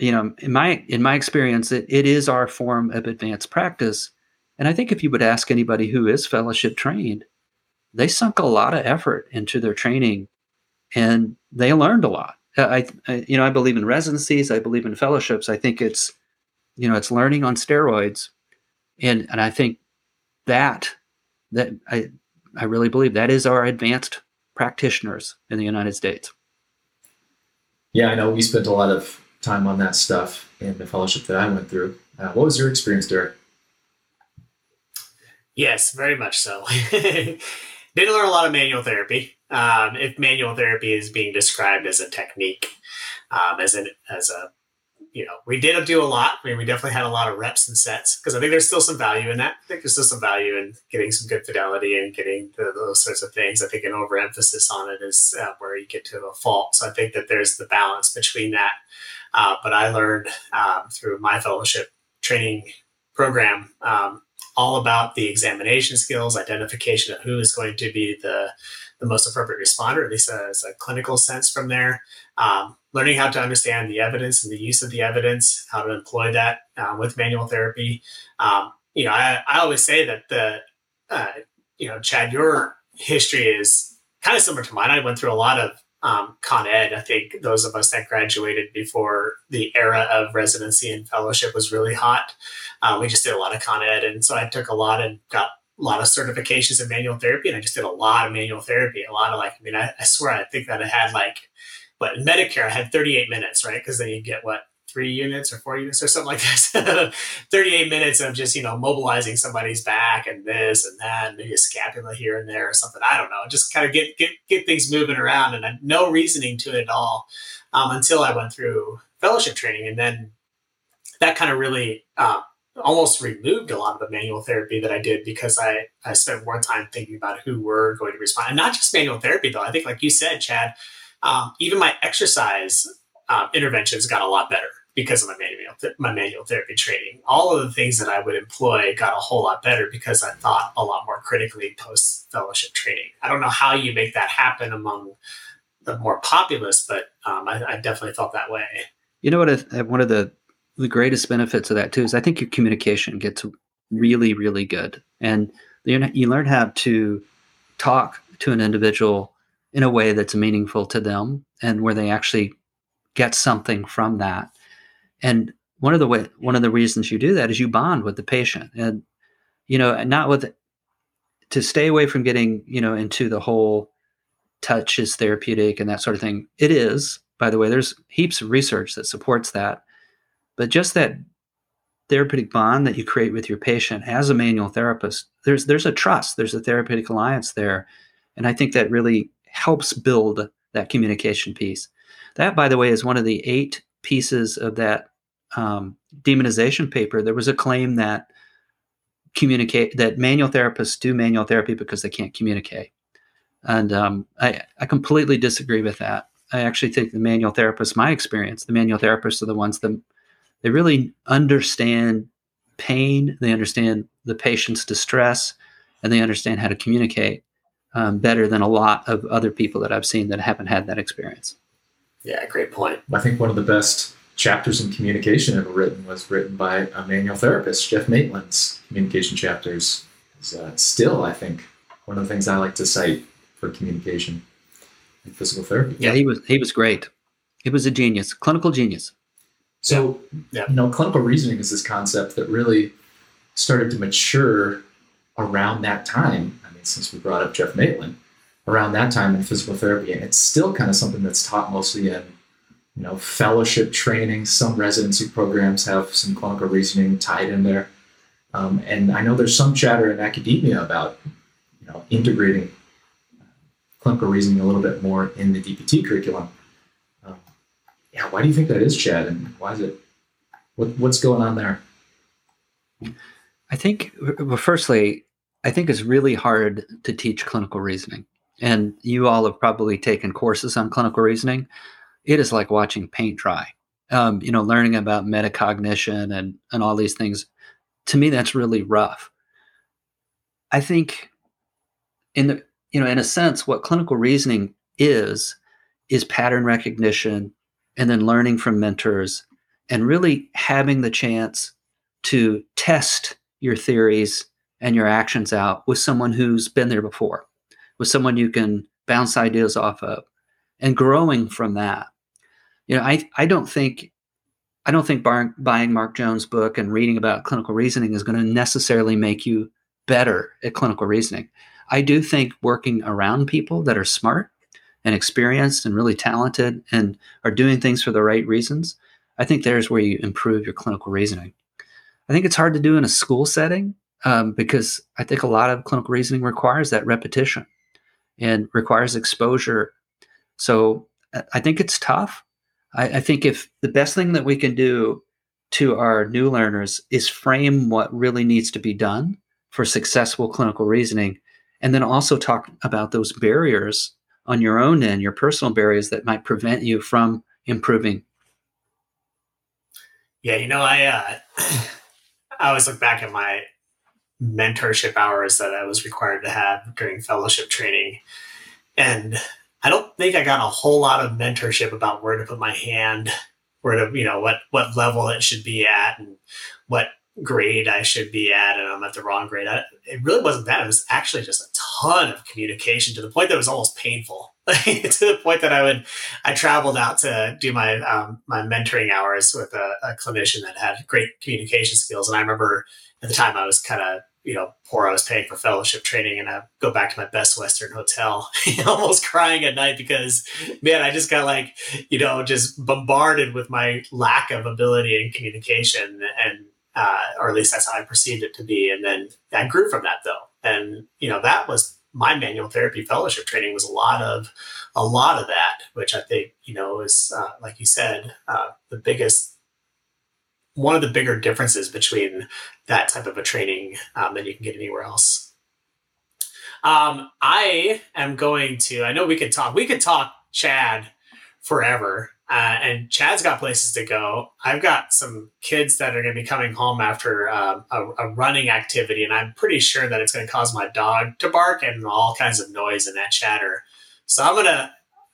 [SPEAKER 4] you know, in my in my experience, it, it is our form of advanced practice. And I think if you would ask anybody who is fellowship trained, they sunk a lot of effort into their training and they learned a lot. I, I you know, I believe in residencies, I believe in fellowships. I think it's you know, it's learning on steroids and and I think that that I I really believe that is our advanced practitioners in the United States.
[SPEAKER 3] Yeah, I know we spent a lot of time on that stuff in the fellowship that I went through. Uh, what was your experience, Derek?
[SPEAKER 2] Yes, very much so. Didn't learn a lot of manual therapy. Um, if manual therapy is being described as a technique, um, as an as a you know, we did do a lot. I mean, we definitely had a lot of reps and sets because I think there's still some value in that. I think there's still some value in getting some good fidelity and getting the, those sorts of things. I think an overemphasis on it is uh, where you get to a fault. So I think that there's the balance between that. Uh, but I learned um, through my fellowship training program um, all about the examination skills, identification of who is going to be the the most appropriate responder, at least as a clinical sense from there. Um, learning how to understand the evidence and the use of the evidence, how to employ that uh, with manual therapy. Um, you know, I, I always say that the, uh, you know, Chad, your history is kind of similar to mine. I went through a lot of um, Con Ed. I think those of us that graduated before the era of residency and fellowship was really hot. Uh, we just did a lot of Con Ed. And so I took a lot and got a lot of certifications in manual therapy. And I just did a lot of manual therapy, a lot of like, I mean, I, I swear, I think that I had like but in Medicare, I had 38 minutes, right? Because then you get what three units or four units or something like this. 38 minutes of just, you know, mobilizing somebody's back and this and that, maybe a scapula here and there or something. I don't know. Just kind of get get get things moving around and no reasoning to it at all um, until I went through fellowship training. And then that kind of really uh, almost removed a lot of the manual therapy that I did because I, I spent more time thinking about who were going to respond. And not just manual therapy, though. I think, like you said, Chad, um, even my exercise uh, interventions got a lot better because of my manual my manual therapy training. All of the things that I would employ got a whole lot better because I thought a lot more critically post fellowship training. I don't know how you make that happen among the more populous, but um, I, I, definitely felt that way.
[SPEAKER 4] You know what? One of the the greatest benefits of that too is I think your communication gets really, really good, and you learn how to talk to an individual in a way that's meaningful to them and where they actually get something from that. And one of the way one of the reasons you do that is you bond with the patient. And you know not with to stay away from getting you know into the whole touch is therapeutic and that sort of thing. It is by the way there's heaps of research that supports that but just that therapeutic bond that you create with your patient as a manual therapist there's there's a trust there's a therapeutic alliance there. And i think that really helps build that communication piece. That by the way is one of the eight pieces of that um, demonization paper. There was a claim that communicate that manual therapists do manual therapy because they can't communicate. And um, I, I completely disagree with that. I actually think the manual therapists my experience the manual therapists are the ones that they really understand pain they understand the patient's distress and they understand how to communicate um, better than a lot of other people that i've seen that haven't had that experience.
[SPEAKER 2] Yeah great point.
[SPEAKER 3] I think one of the best chapters in communication ever written was written by a manual therapist Geoff Maitland's communication chapters. Is uh, still i think one of the things i like to cite for communication in physical therapy.
[SPEAKER 4] Yeah he was he was great. He was a genius clinical genius
[SPEAKER 3] so, yeah. you know, clinical reasoning is this concept that really started to mature around that time. I mean, since we brought up Geoff Maitland, around that time in physical therapy, and it's still kind of something that's taught mostly in, you know, fellowship training. Some residency programs have some clinical reasoning tied in there, um, and I know there's some chatter in academia about, you know, integrating clinical reasoning a little bit more in the DPT curriculum yeah, why do you think that is, Chad? And why is it? What, what's going on there?
[SPEAKER 4] I think, well, firstly, I think it's really hard to teach clinical reasoning. And you all have probably taken courses on clinical reasoning. It is like watching paint dry. Um, you know, learning about metacognition and and all these things. To me, that's really rough. I think, in the you know, in a sense, what clinical reasoning is is pattern recognition and then learning from mentors and really having the chance to test your theories and your actions out with someone who's been there before, with someone you can bounce ideas off of and growing from that. You know, I, I don't think I don't think bar, buying Mark Jones' book and reading about clinical reasoning is going to necessarily make you better at clinical reasoning. I do think working around people that are smart and experienced and really talented and are doing things for the right reasons, I think there's where you improve your clinical reasoning. I think it's hard to do in a school setting um, because I think a lot of clinical reasoning requires that repetition and requires exposure. So I think it's tough. I, I think if the best thing that we can do to our new learners is frame what really needs to be done for successful clinical reasoning and then also talk about those barriers on your own end, your personal barriers that might prevent you from improving?
[SPEAKER 2] Yeah, you know, I uh, I always look back at my mentorship hours that I was required to have during fellowship training, and I don't think I got a whole lot of mentorship about where to put my hand, where to you know what what level it should be at, and what grade I should be at, and I'm at the wrong grade. I, it really wasn't that. It was actually just a ton of communication to the point that it was almost painful. to the point that I would, I traveled out to do my um, my mentoring hours with a, a, clinician that had great communication skills, and I remember at the time I was kind of you know poor. I was paying for fellowship training, and I go back to my Best Western hotel, almost crying at night because man, I just got like you know just bombarded with my lack of ability in communication and uh, or at least that's how I perceived it to be. And then I grew from that though. You know, that was my manual therapy fellowship training was a lot of, a lot of that, which I think, you know, is, uh, like you said, uh, the biggest, one of the bigger differences between that type of a training um, than you can get anywhere else. Um, I am going to, I know we could talk, we could talk Chad forever. Uh, and Chad's got places to go. I've got some kids that are going to be coming home after um, a, a, running activity, and I'm pretty sure that it's going to cause my dog to bark and all kinds of noise and that chatter. So I'm going to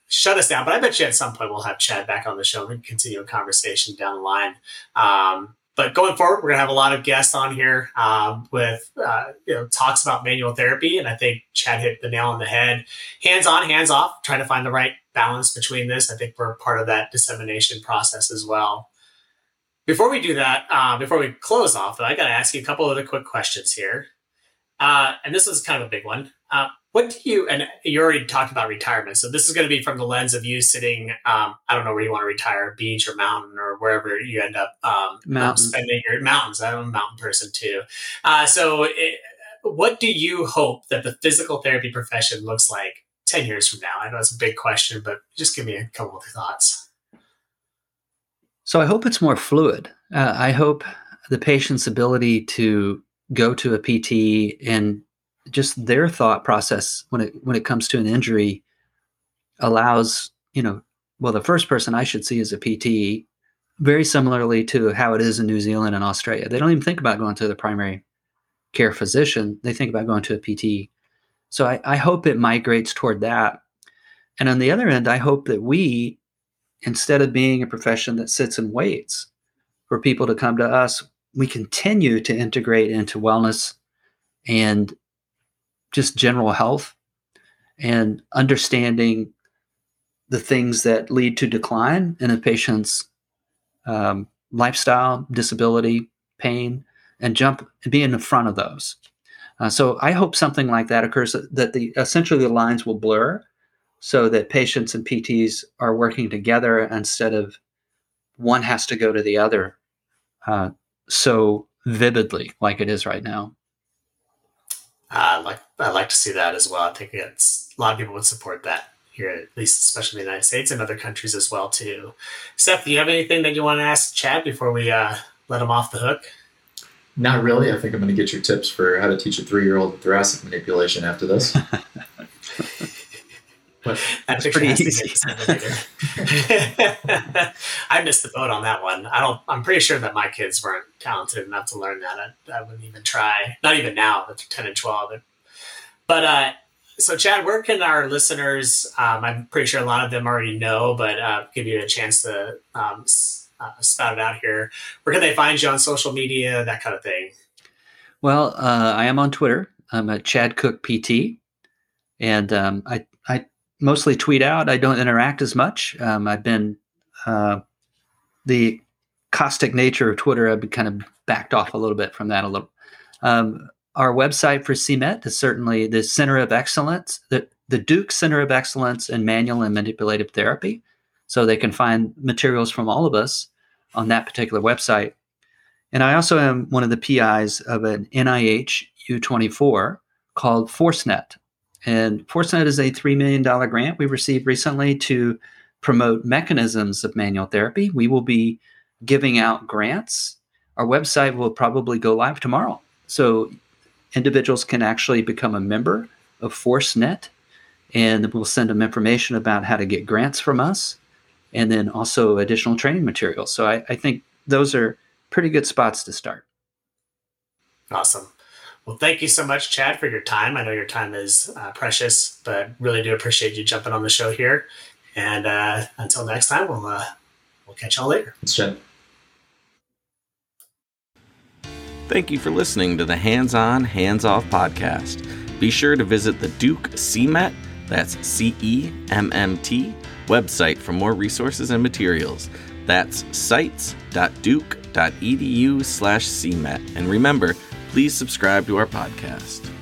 [SPEAKER 2] shut us down. But I bet you at some point we'll have Chad back on the show and continue a conversation down the line. Um, but going forward, we're gonna have a lot of guests on here um, with uh, you know talks about manual therapy, and I think Chad hit the nail on the head. Hands on, hands off, trying to find the right balance between this. I think we're part of that dissemination process as well. Before we do that, uh, before we close off, I got to ask you a couple other quick questions here. Uh, and this is kind of a big one. What do you and you already talked about retirement so this is going to be from the lens of you sitting um, i don't know where you want to retire beach or mountain or wherever you end up um, spending your mountains i'm a mountain person too. Uh, so it, what do you hope that the physical therapy profession looks like 10 years from now? I know it's a big question but just give me a couple of thoughts.
[SPEAKER 4] So i hope it's more fluid. Uh, i hope the patient's ability to go to a pt and just their thought process when it when it comes to an injury allows you know well the first person i should see is a pt very similarly to how it is in new zealand and australia. They don't even think about going to the primary care physician. They think about going to a pt so i, I hope it migrates toward that. And on the other end i hope that we instead of being a profession that sits and waits for people to come to us we continue to integrate into wellness and just general health and understanding the things that lead to decline in a patient's um, lifestyle, disability, pain, and jump and be in the front of those. Uh, so I hope something like that occurs that the essentially the lines will blur so that patients and PTs are working together instead of one has to go to the other uh, so vividly like it is right now.
[SPEAKER 2] Uh, like I'd like to see that as well. I think it's a lot of people would support that here, at least especially in the United States and other countries as well too. Seth, do you have anything that you want to ask Chad before we uh, let him off the hook?
[SPEAKER 3] Not really. I think I'm going to get your tips for how to teach a three-year-old thoracic manipulation after this.
[SPEAKER 2] But that's pretty easy. I missed the boat on that one. I don't. I'm pretty sure that my kids weren't talented enough to learn that. I, I wouldn't even try. Not even now. They're ten and twelve. But uh, so Chad, where can our listeners? Um, I'm pretty sure a lot of them already know, but uh, give you a chance to um, uh, spout it out here. Where can they find you on social media? That kind of thing.
[SPEAKER 4] Well, uh, I am on Twitter. I'm at Chad Cook PT, and um, I I mostly tweet out. I don't interact as much. Um, I've been uh, the caustic nature of Twitter. I've been kind of backed off a little bit from that a little. Um, our website for CEMMT is certainly the Center of Excellence, the, the Duke Center of Excellence in Manual and Manipulative Therapy. So they can find materials from all of us on that particular website. And I also am one of the PIs of an NIH U24 called ForceNet, and ForceNet is a $3 million grant we received recently to promote mechanisms of manual therapy. We will be giving out grants. Our website will probably go live tomorrow. So individuals can actually become a member of ForceNet, and we'll send them information about how to get grants from us and then also additional training materials. So I, I think those are pretty good spots to start.
[SPEAKER 2] Awesome. Well, thank you so much, Chad, for your time. I know your time is uh, precious, but really do appreciate you jumping on the show here. And uh, until next time, we'll uh, we'll catch y'all later.
[SPEAKER 3] Thanks, Chad.
[SPEAKER 1] Thank you for listening to the Hands On, Hands Off podcast. Be sure to visit the Duke CEMMT, that's C E M M T, website for more resources and materials. That's sites.duke.edu slash CEMMT. And remember, please subscribe to our podcast.